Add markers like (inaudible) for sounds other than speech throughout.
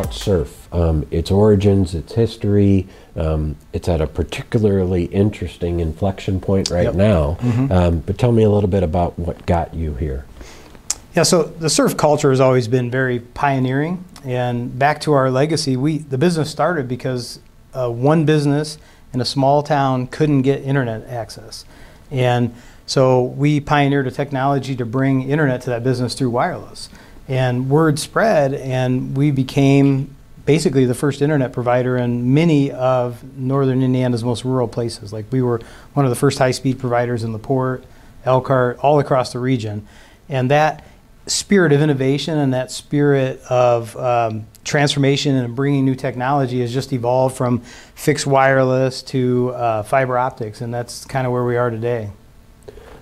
about surf, um, its origins, its history. Um, it's at a particularly interesting inflection point right Yep. now. Mhm. Um, but tell me a little bit about what got you here. Yeah, so the surf culture has always been very pioneering, and back to our legacy, we the business started because uh, one business in a small town couldn't get internet access, and so we pioneered a technology to bring internet to that business through wireless, and word spread, and we became basically the first internet provider in many of northern Indiana's most rural places. Like we were one of the first high-speed providers in LaPorte, Elkhart, all across the region, and that spirit of innovation and that spirit of um, transformation and bringing new technology has just evolved from fixed wireless to uh, fiber optics, and that's kind of where we are today.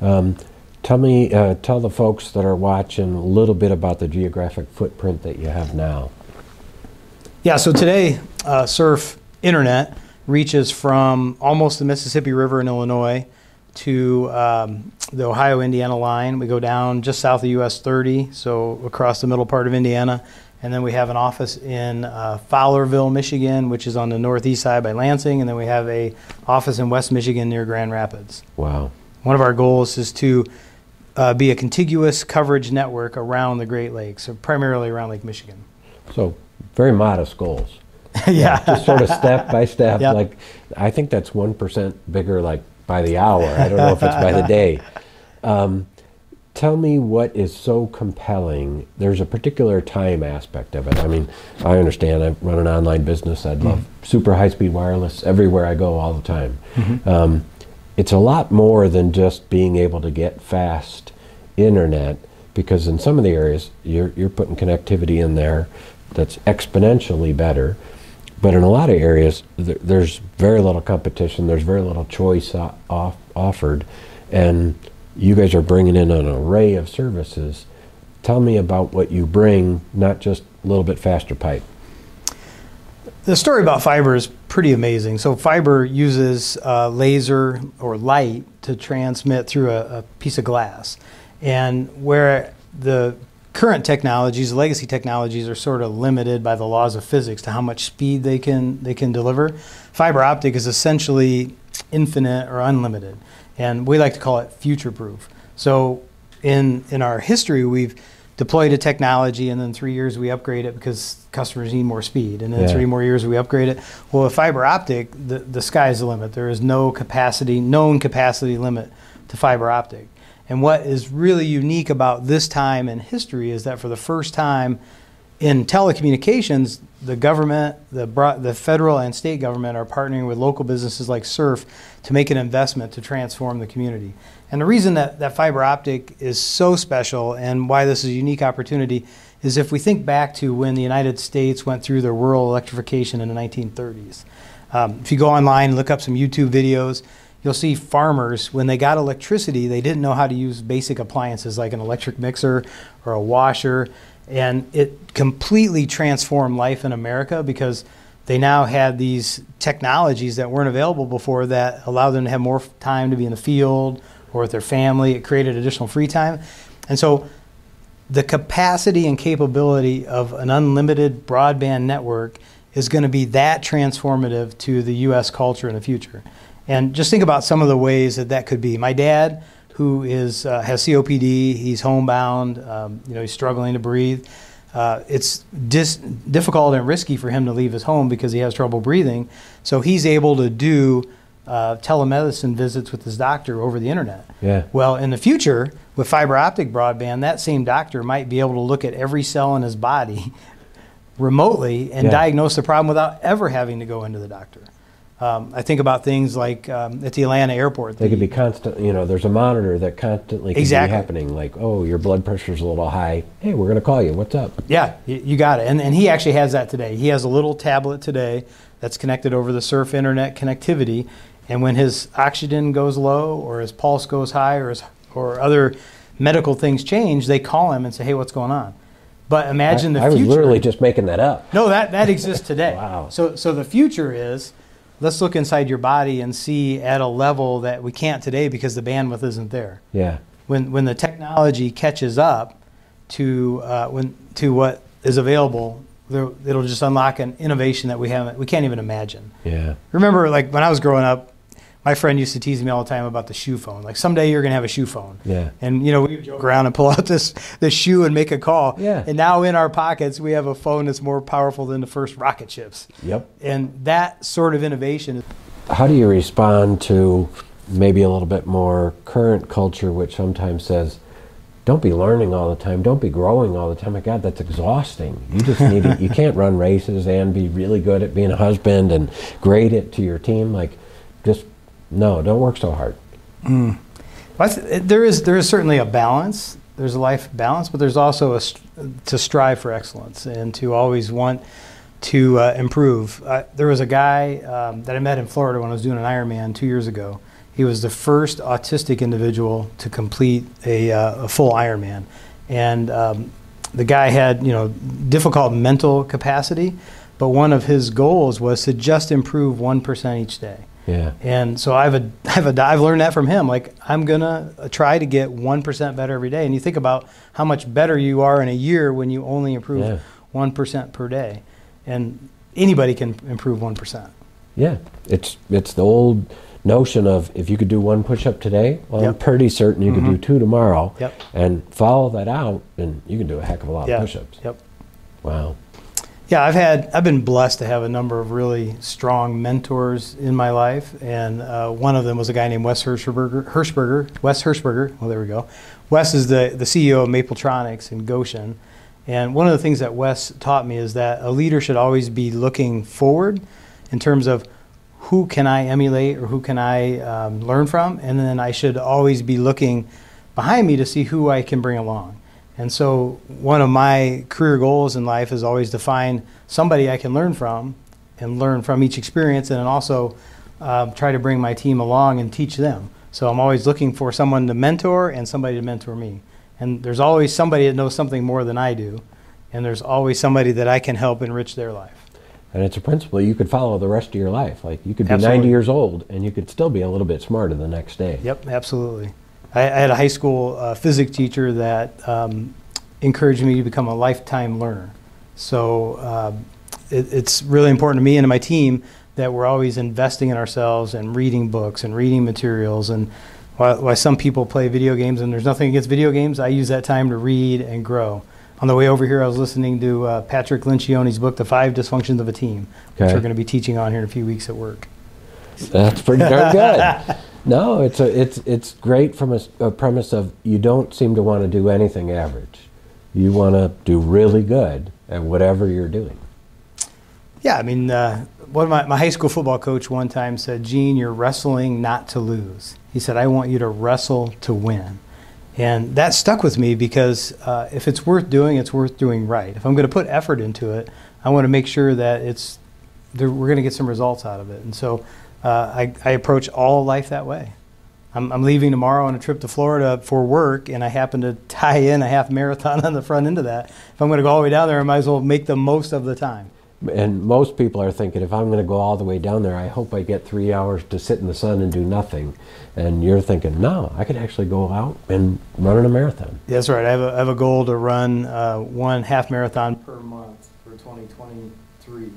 Um, tell me, uh, tell the folks that are watching a little bit about the geographic footprint that you have now. Yeah, so today, uh, Surf Internet reaches from almost the Mississippi River in Illinois to um, the Ohio Indiana line. We go down just south of US 30, so across the middle part of Indiana. And then we have an office in uh, Fowlerville, Michigan, which is on the northeast side by Lansing. And then we have a office in West Michigan near Grand Rapids. Wow. One of our goals is to uh, be a contiguous coverage network around the Great Lakes, so primarily around Lake Michigan. So, very modest goals. (laughs) yeah. Just sort of step by step. Yep. Like, I think that's 1% bigger, like by the hour. I don't know if it's by the day. (laughs) Um, tell me what is so compelling. There's a particular time aspect of it. I mean, I understand. I run an online business. I'd love super high speed wireless everywhere I go all the time. Um, it's a lot more than just being able to get fast internet because in some of the areas you're, you're putting connectivity in there that's exponentially better. But in a lot of areas, th- there's very little competition. There's very little choice off- offered, and you guys are bringing in an array of services. Tell me about what you bring, not just a little bit faster pipe. The story about fiber is pretty amazing. So, fiber uses uh, laser or light to transmit through a, a piece of glass. And where the current technologies, legacy technologies, are sort of limited by the laws of physics to how much speed they can they can deliver, fiber optic is essentially infinite or unlimited, and we like to call it future proof. So, in in our history, we've deployed a technology, and then three years we upgrade it because customers need more speed, and then Yeah. three more years we upgrade it. Well, with fiber optic, the the sky's the limit. There is no capacity, known capacity limit to fiber optic. And what is really unique about this time in history is that for the first time in telecommunications, the government, the, the federal and state government are partnering with local businesses like Surf to make an investment to transform the community. And the reason that, that fiber optic is so special and why this is a unique opportunity is if we think back to when the United States went through their rural electrification in the 1930s. Um, if you go online and look up some YouTube videos, you'll see farmers, when they got electricity, they didn't know how to use basic appliances like an electric mixer or a washer. And it completely transformed life in America because they now had these technologies that weren't available before that allowed them to have more time to be in the field or with their family. It created additional free time. And so the capacity and capability of an unlimited broadband network is going to be that transformative to the U.S. culture in the future. And just think about some of the ways that that could be. My dad, who is uh, has COPD, he's homebound, um, you know, he's struggling to breathe. Uh, it's dis- difficult and risky for him to leave his home because he has trouble breathing. So he's able to do uh, telemedicine visits with his doctor over the internet. Yeah. Well, in the future, with fiber optic broadband, that same doctor might be able to look at every cell in his body (laughs) remotely and Yeah. diagnose the problem without ever having to go into the doctor. Um, I think about things like um, at the Atlanta airport. They the- could be constant, you know, there's a monitor that constantly could Exactly. be happening. Like, oh, your blood pressure's a little high. Hey, we're going to call you. What's up? Yeah, you got it. And, and he actually has that today. He has a little tablet today that's connected over the Surf Internet connectivity. And when his oxygen goes low or his pulse goes high or, his, or other medical things change, they call him and say, hey, what's going on? But imagine I, the I was future. literally just making that up. No, that, that exists today. (laughs) Wow. So, so the future is let's look inside your body and see at a level that we can't today because the bandwidth isn't there. Yeah. When, when the technology catches up to, uh, when, to what is available there- it'll just unlock an innovation that we haven't, we can't even imagine. Yeah. Remember, like when I was growing up, my friend used to tease me all the time about the shoe phone. Like someday you're gonna have a shoe phone. Yeah. And you know, we would joke around and pull out this this shoe and make a call. Yeah. And now in our pockets, we have a phone that's more powerful than the first rocket ships. Yep. And that sort of innovation. How do you respond to maybe a little bit more current culture, which sometimes says, "Don't be learning all the time. Don't be growing all the time." My God, that's exhausting. You just need to, you (laughs) can't run races and be really good at being a husband and great it to your team. Like, just no, don't work so hard. Well, there is there is certainly a balance. There's a life balance, but there's also a st- to strive for excellence and to always want to uh, improve. Uh, there was a guy um, that I met in Florida when I was doing an Ironman two years ago. He was the first autistic individual to complete a, uh, a full Ironman, and um, the guy had you know difficult mental capacity, but one of his goals was to just improve one percent each day. Yeah. And so I've a, (laughs) I've a, I've learned that from him. Like I'm gonna uh, try to get one percent better every day. And you think about how much better you are in a year when you only improve one per day, and anybody can improve one percent. Yeah, it's it's the old notion of if you could do one push-up today, well, I'm pretty certain you could do mm-hmm. two tomorrow. Yep. And follow that out, and you can do a heck of a lot Yeah. of push-ups. Yep. Wow. Yeah, I've had I've been blessed to have a number of really strong mentors in my life, and uh, one of them was a guy named Wes Hershberger. Hershberger, Wes Hershberger. Well, there we go. Wes is the the CEO of Mapletronics in Goshen, and one of the things that Wes taught me is that a leader should always be looking forward, in terms of who can I emulate or who can I um, learn from, and then I should always be looking behind me to see who I can bring along. And so, one of my career goals in life is always to find somebody I can learn from and learn from each experience, and then also um, try to bring my team along and teach them. So, I'm always looking for someone to mentor and somebody to mentor me. And there's always somebody that knows something more than I do, and there's always somebody that I can help enrich their life. And it's a principle you could follow the rest of your life. Like you could be Absolutely. 90 years old, and you could still be a little bit smarter the next day. Yep, absolutely. I, I had a high school uh, physics teacher that um, encouraged me to become a lifetime learner. So um, it, it's really important to me and to my team that we're always investing in ourselves and reading books and reading materials. And while, while some people play video games, and there's nothing against video games, I use that time to read and grow. On the way over here, I was listening to uh, Patrick Lencioni's book, The Five Dysfunctions of a Team, which we're going to be teaching on here in a few weeks at work. That's pretty darn good. (laughs) No, it's a, it's it's great from a premise of you don't seem to want to do anything average. You want to do really good at whatever you're doing. Yeah, I mean, uh, one my, my high school football coach one time said, Gene, you're wrestling not to lose. He said, I want you to wrestle to win. And that stuck with me because uh, if it's worth doing, it's worth doing right. If I'm going to put effort into it, I want to make sure that it's we're going to get some results out of it. And so uh, I, I approach all life that way. I'm, I'm leaving tomorrow on a trip to Florida for work, and I happen to tie in a half marathon (laughs) on the front end of that. If I'm going to go all the way down there, I might as well make the most of the time. And most people are thinking, if I'm going to go all the way down there, I hope I get three hours to sit in the sun and do nothing. And you're thinking, no, I could actually go out and run in a marathon. That's right. I have a, I have a goal to run uh, one half marathon per month for 2023.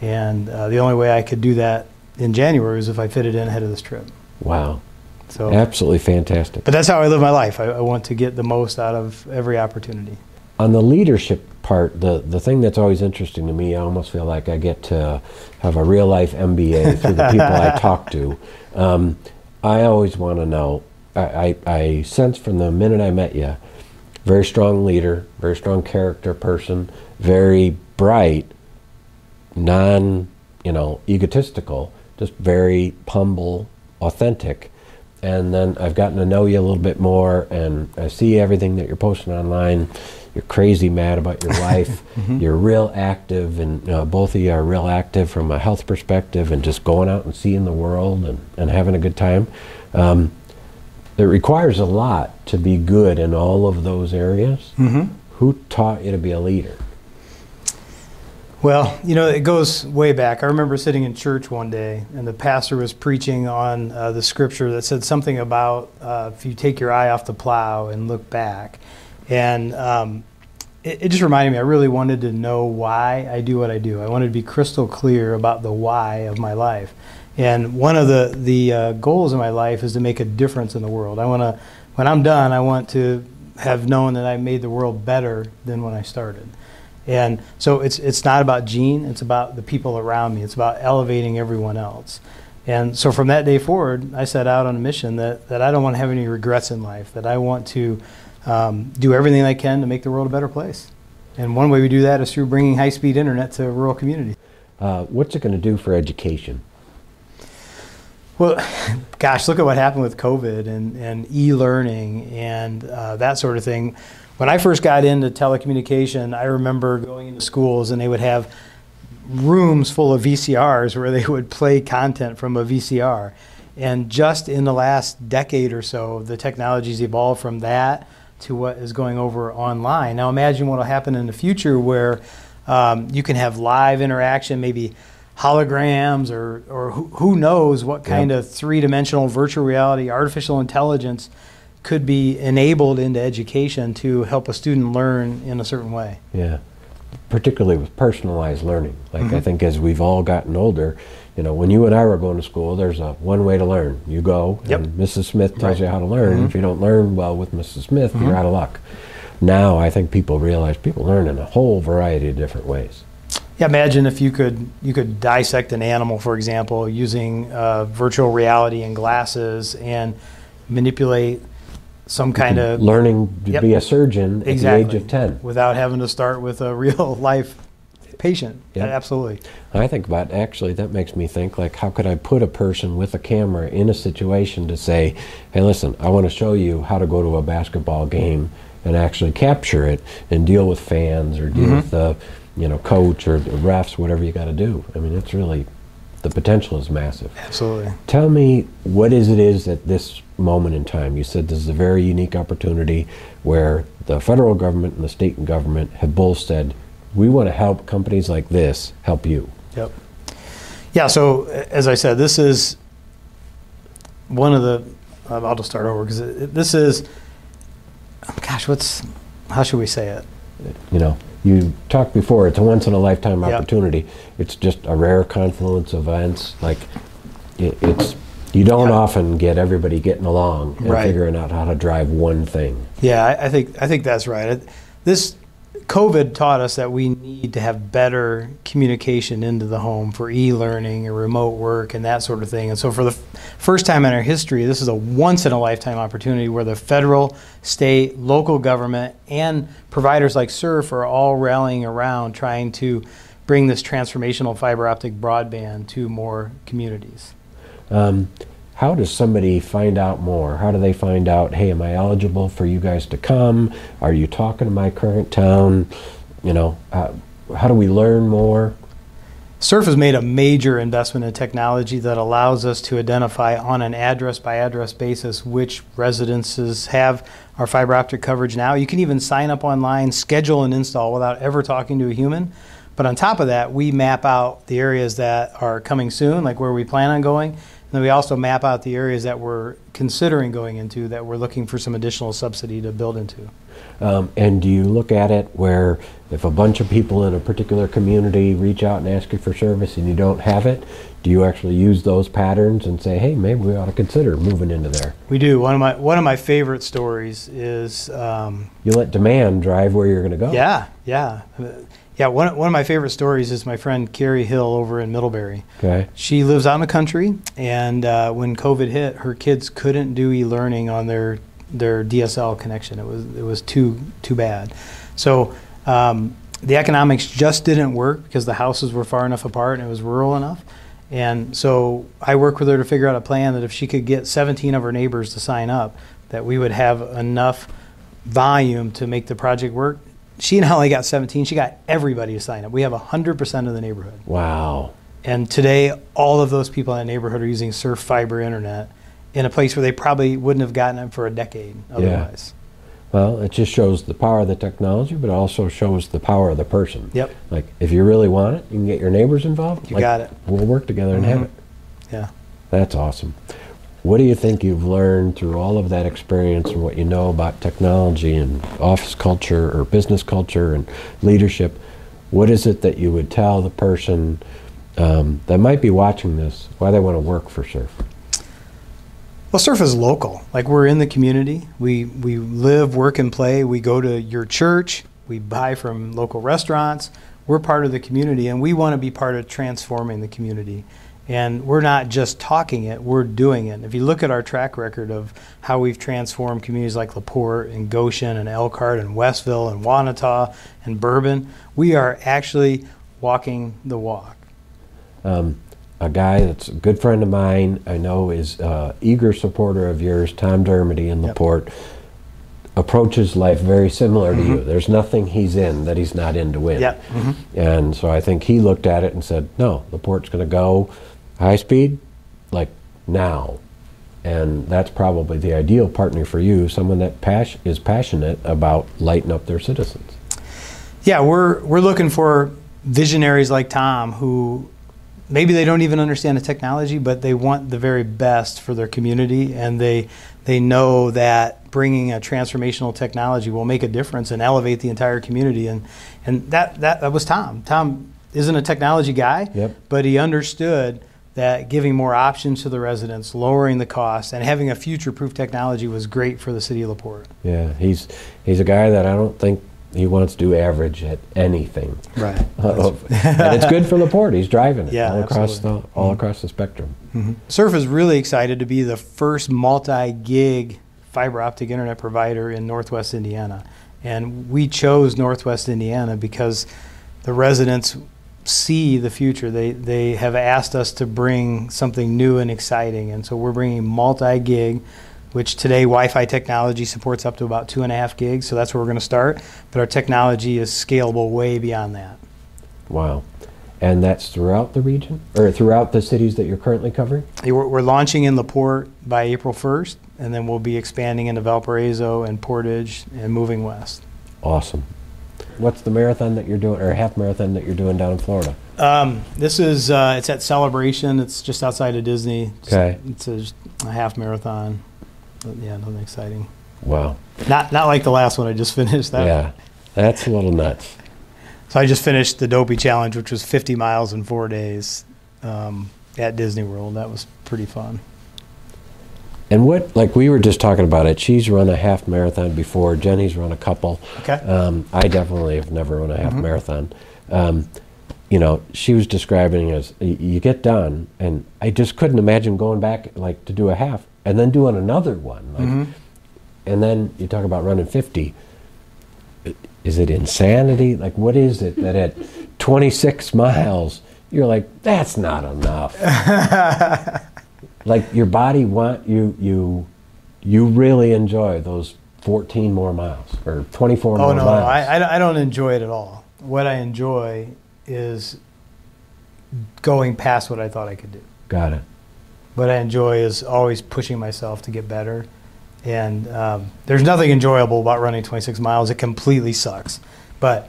And uh, the only way I could do that in January is if I fit it in ahead of this trip. Wow, So, absolutely fantastic. but that's how I live my life. I, I want to get the most out of every opportunity. On the leadership part, the, the thing that's always interesting to me, I almost feel like I get to have a real life MBA through the people I (laughs) talk to. Um, I always want to know, I, I, I sense from the minute I met you, very strong leader, very strong character person, very bright, non, you know, egotistical, just very humble, authentic. And then I've gotten to know you a little bit more, and I see everything that you're posting online. You're crazy mad about your (laughs) life. You're real active, and uh, both of you are real active from a health perspective, and just going out and seeing the world and, and having a good time. Um, it requires a lot to be good in all of those areas. Mm-hmm. Who taught you to be a leader? Well, you know, it goes way back. I remember sitting in church one day, and the pastor was preaching on uh, the scripture that said something about uh, if you take your eye off the plow and look back. And um, it, it just reminded me. I really wanted to know why I do what I do. I wanted to be crystal clear about the why of my life. And one of the the uh, goals in my life is to make a difference in the world. I want to, when I'm done, I want to have known that I made the world better than when I started. And so it's it's not about Gene. It's about the people around me. It's about elevating everyone else. And so from that day forward, I set out on a mission that, that I don't want to have any regrets in life, that I want to um, do everything I can to make the world a better place. And one way we do that is through bringing high speed internet to rural communities. Uh, what's it going to do for education? Well, gosh, look at what happened with COVID and, and e learning and uh, that sort of thing. When I first got into telecommunication, I remember going into schools and they would have rooms full of VCRs where they would play content from a VCR. And just in the last decade or so, the technology's evolved from that to what is going over online. Now, imagine what will happen in the future where um, you can have live interaction, maybe holograms, or, or who, who knows what kind yep. of three dimensional virtual reality, artificial intelligence could be enabled into education to help a student learn in a certain way. Yeah particularly with personalized learning. Like mm-hmm. I think as we've all gotten older, you know, when you and I were going to school, there's a one way to learn. You go, yep. and Mrs. Smith tells right. you how to learn. Mm-hmm. If you don't learn well with Mrs. Smith, mm-hmm. you're out of luck. Now I think people realize people learn in a whole variety of different ways. Yeah, imagine if you could you could dissect an animal, for example, using uh, virtual reality and glasses, and manipulate some kind of learning to yep. be a surgeon at the age of 10 without having to start with a (laughs) real life patient yep. absolutely i think about actually that makes me think like how could i put a person with a camera in a situation to say hey listen i want to show you how to go to a basketball game and actually capture it and deal with fans or deal mm-hmm. with the you know coach or the refs whatever you got to do i mean it's really the potential is massive. Absolutely. Tell me what is it is that this moment in time. You said this is a very unique opportunity where the federal government and the state government have both said we want to help companies like this help you. Yep. Yeah. So as I said, this is one of the. Um, I'll just start over because this is. Um, gosh, what's how should we say it? You know, you talked before, it's a once in a lifetime opportunity. It's just a rare confluence of events. Like it, it's you don't often get everybody getting along and right. figuring out how to drive one thing. Yeah, I, I think I think that's right. This COVID taught us that we need to have better communication into the home for e-learning and remote work and that sort of thing. And so for the f- first time in our history, this is a once in a lifetime opportunity where the federal, state, local government and providers like SURF are all rallying around trying to bring this transformational fiber optic broadband to more communities. Um, how does somebody find out more? How do they find out, hey, am I eligible for you guys to come? Are you talking to my current town? You know, uh, how do we learn more? SURF has made a major investment in technology that allows us to identify on an address by address basis which residences have our fiber optic coverage now. You can even sign up online, schedule an install without ever talking to a human. But on top of that, we map out the areas that are coming soon, like where we plan on going, then we also map out the areas that we're considering going into that we're looking for some additional subsidy to build into. Um, and do you look at it where if a bunch of people in a particular community reach out and ask you for service and you don't have it, do you actually use those patterns and say, hey, maybe we ought to consider moving into there? We do. One of my one of my favorite stories is um, you let demand drive where you're going to go. Yeah, yeah. Yeah, one, one of my favorite stories is my friend Carrie Hill over in Middlebury. Okay. She lives out in the country, and uh, when COVID hit, her kids couldn't do e-learning on their their DSL connection. It was it was too too bad. So um, the economics just didn't work because the houses were far enough apart and it was rural enough. And so I worked with her to figure out a plan that if she could get 17 of her neighbors to sign up, that we would have enough volume to make the project work she not only got 17, she got everybody to sign up. We have 100% of the neighborhood. Wow. And today, all of those people in the neighborhood are using Surf Fiber Internet in a place where they probably wouldn't have gotten it for a decade otherwise. Yeah. Well, it just shows the power of the technology, but it also shows the power of the person. Yep. Like, if you really want it, you can get your neighbors involved. You like, got it. We'll work together and mm-hmm. have it. Yeah. That's awesome. What do you think you've learned through all of that experience and what you know about technology and office culture or business culture and leadership? What is it that you would tell the person um, that might be watching this why they want to work for Surf? Well, surf is local. Like we're in the community. We we live, work, and play. We go to your church. We buy from local restaurants. We're part of the community, and we want to be part of transforming the community. And we're not just talking it; we're doing it. If you look at our track record of how we've transformed communities like Laporte and Goshen and Elkhart and Westville and Wanatah and Bourbon, we are actually walking the walk. Um, a guy that's a good friend of mine, I know is uh, eager supporter of yours, Tom Dermody in Yep. Laporte, approaches life very similar to Mm-hmm. you. There's nothing he's in that he's not in to win. Yep. Mhm. And so I think he looked at it and said, no, Laporte's going to go high speed, like now. And that's probably the ideal partner for you, someone that pas- is passionate about lighting up their citizens. Yeah, we're we're looking for visionaries like Tom who maybe they don't even understand the technology, but they want the very best for their community, and they they know that bringing a transformational technology will make a difference and elevate the entire community. And and that that, that was Tom. Tom isn't a technology guy, Yep. but he understood that giving more options to the residents, lowering the cost, and having a future-proof technology was great for the city of Laporte. Yeah, he's he's a guy that I don't think he wants to do average at anything. Right. (laughs) Uh, and it's good for Laporte. He's driving it Yeah, all across absolutely. the all across the spectrum. Surf is really excited to be the first multi-gig fiber optic internet provider in Northwest Indiana, and we chose Northwest Indiana because the residents see the future. They they have asked us to bring something new and exciting, and so we're bringing multi-gig. Which today Wi-Fi technology supports up to about two and a half gigs, so that's where we're going to start. But our technology is scalable way beyond that. Wow. And that's throughout the region or throughout the cities that you're currently covering? We're, we're launching in Laporte by April 1st, and then we'll be expanding into Valparaiso and Portage and moving west. Awesome. What's the marathon that you're doing or half marathon that you're doing down in Florida? Um, this is uh, it's at Celebration. It's just outside of Disney. It's- Okay. It's a, a half marathon. But yeah, nothing exciting. Wow. Not not like the last one I just (laughs) finished. That yeah. That's a little nuts. So I just finished the Dopey Challenge, which was 50 miles in four days um, at Disney World. That was pretty fun. And what like we were just talking about it, she's run a half marathon before, Jenny's run a couple. Okay. Um, I definitely have never run a half marathon. Um, you know, she was describing as you get done, and I just couldn't imagine going back like to do a half and then doing another one. Like, And then you talk about running fifty. Is it insanity? Like, what is it that at twenty six miles you're like, that's not enough. (laughs) like your body want you you you really enjoy those fourteen more miles or twenty four Oh more no, miles. no, I don't- I don't enjoy it at all. What I enjoy is going past what I thought I could do. Got it. What I enjoy is always pushing myself to get better. And um, there's nothing enjoyable about running 26 miles. It completely sucks. But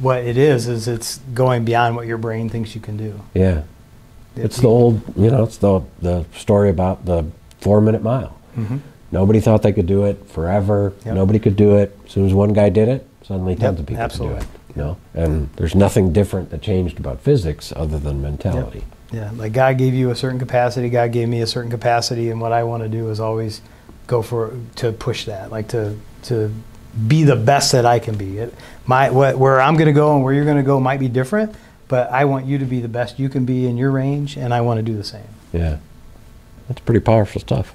what it is is it's going beyond what your brain thinks you can do. Yeah. It's the old, you know, it's the the story about the four minute mile. Mhm. Nobody thought they could do it forever. Yep. Nobody could do it. As soon as one guy did it, suddenly tons Yep, of people absolutely. could do it. You know, and there's nothing different that changed about physics other than mentality. Yeah, like God gave you a certain capacity. God gave me a certain capacity, and what I want to do is always go for to push that, like to to be the best that I can be. It, my what, where I'm going to go and where you're going to go might be different, but I want you to be the best you can be in your range, and I want to do the same. Yeah, that's pretty powerful stuff.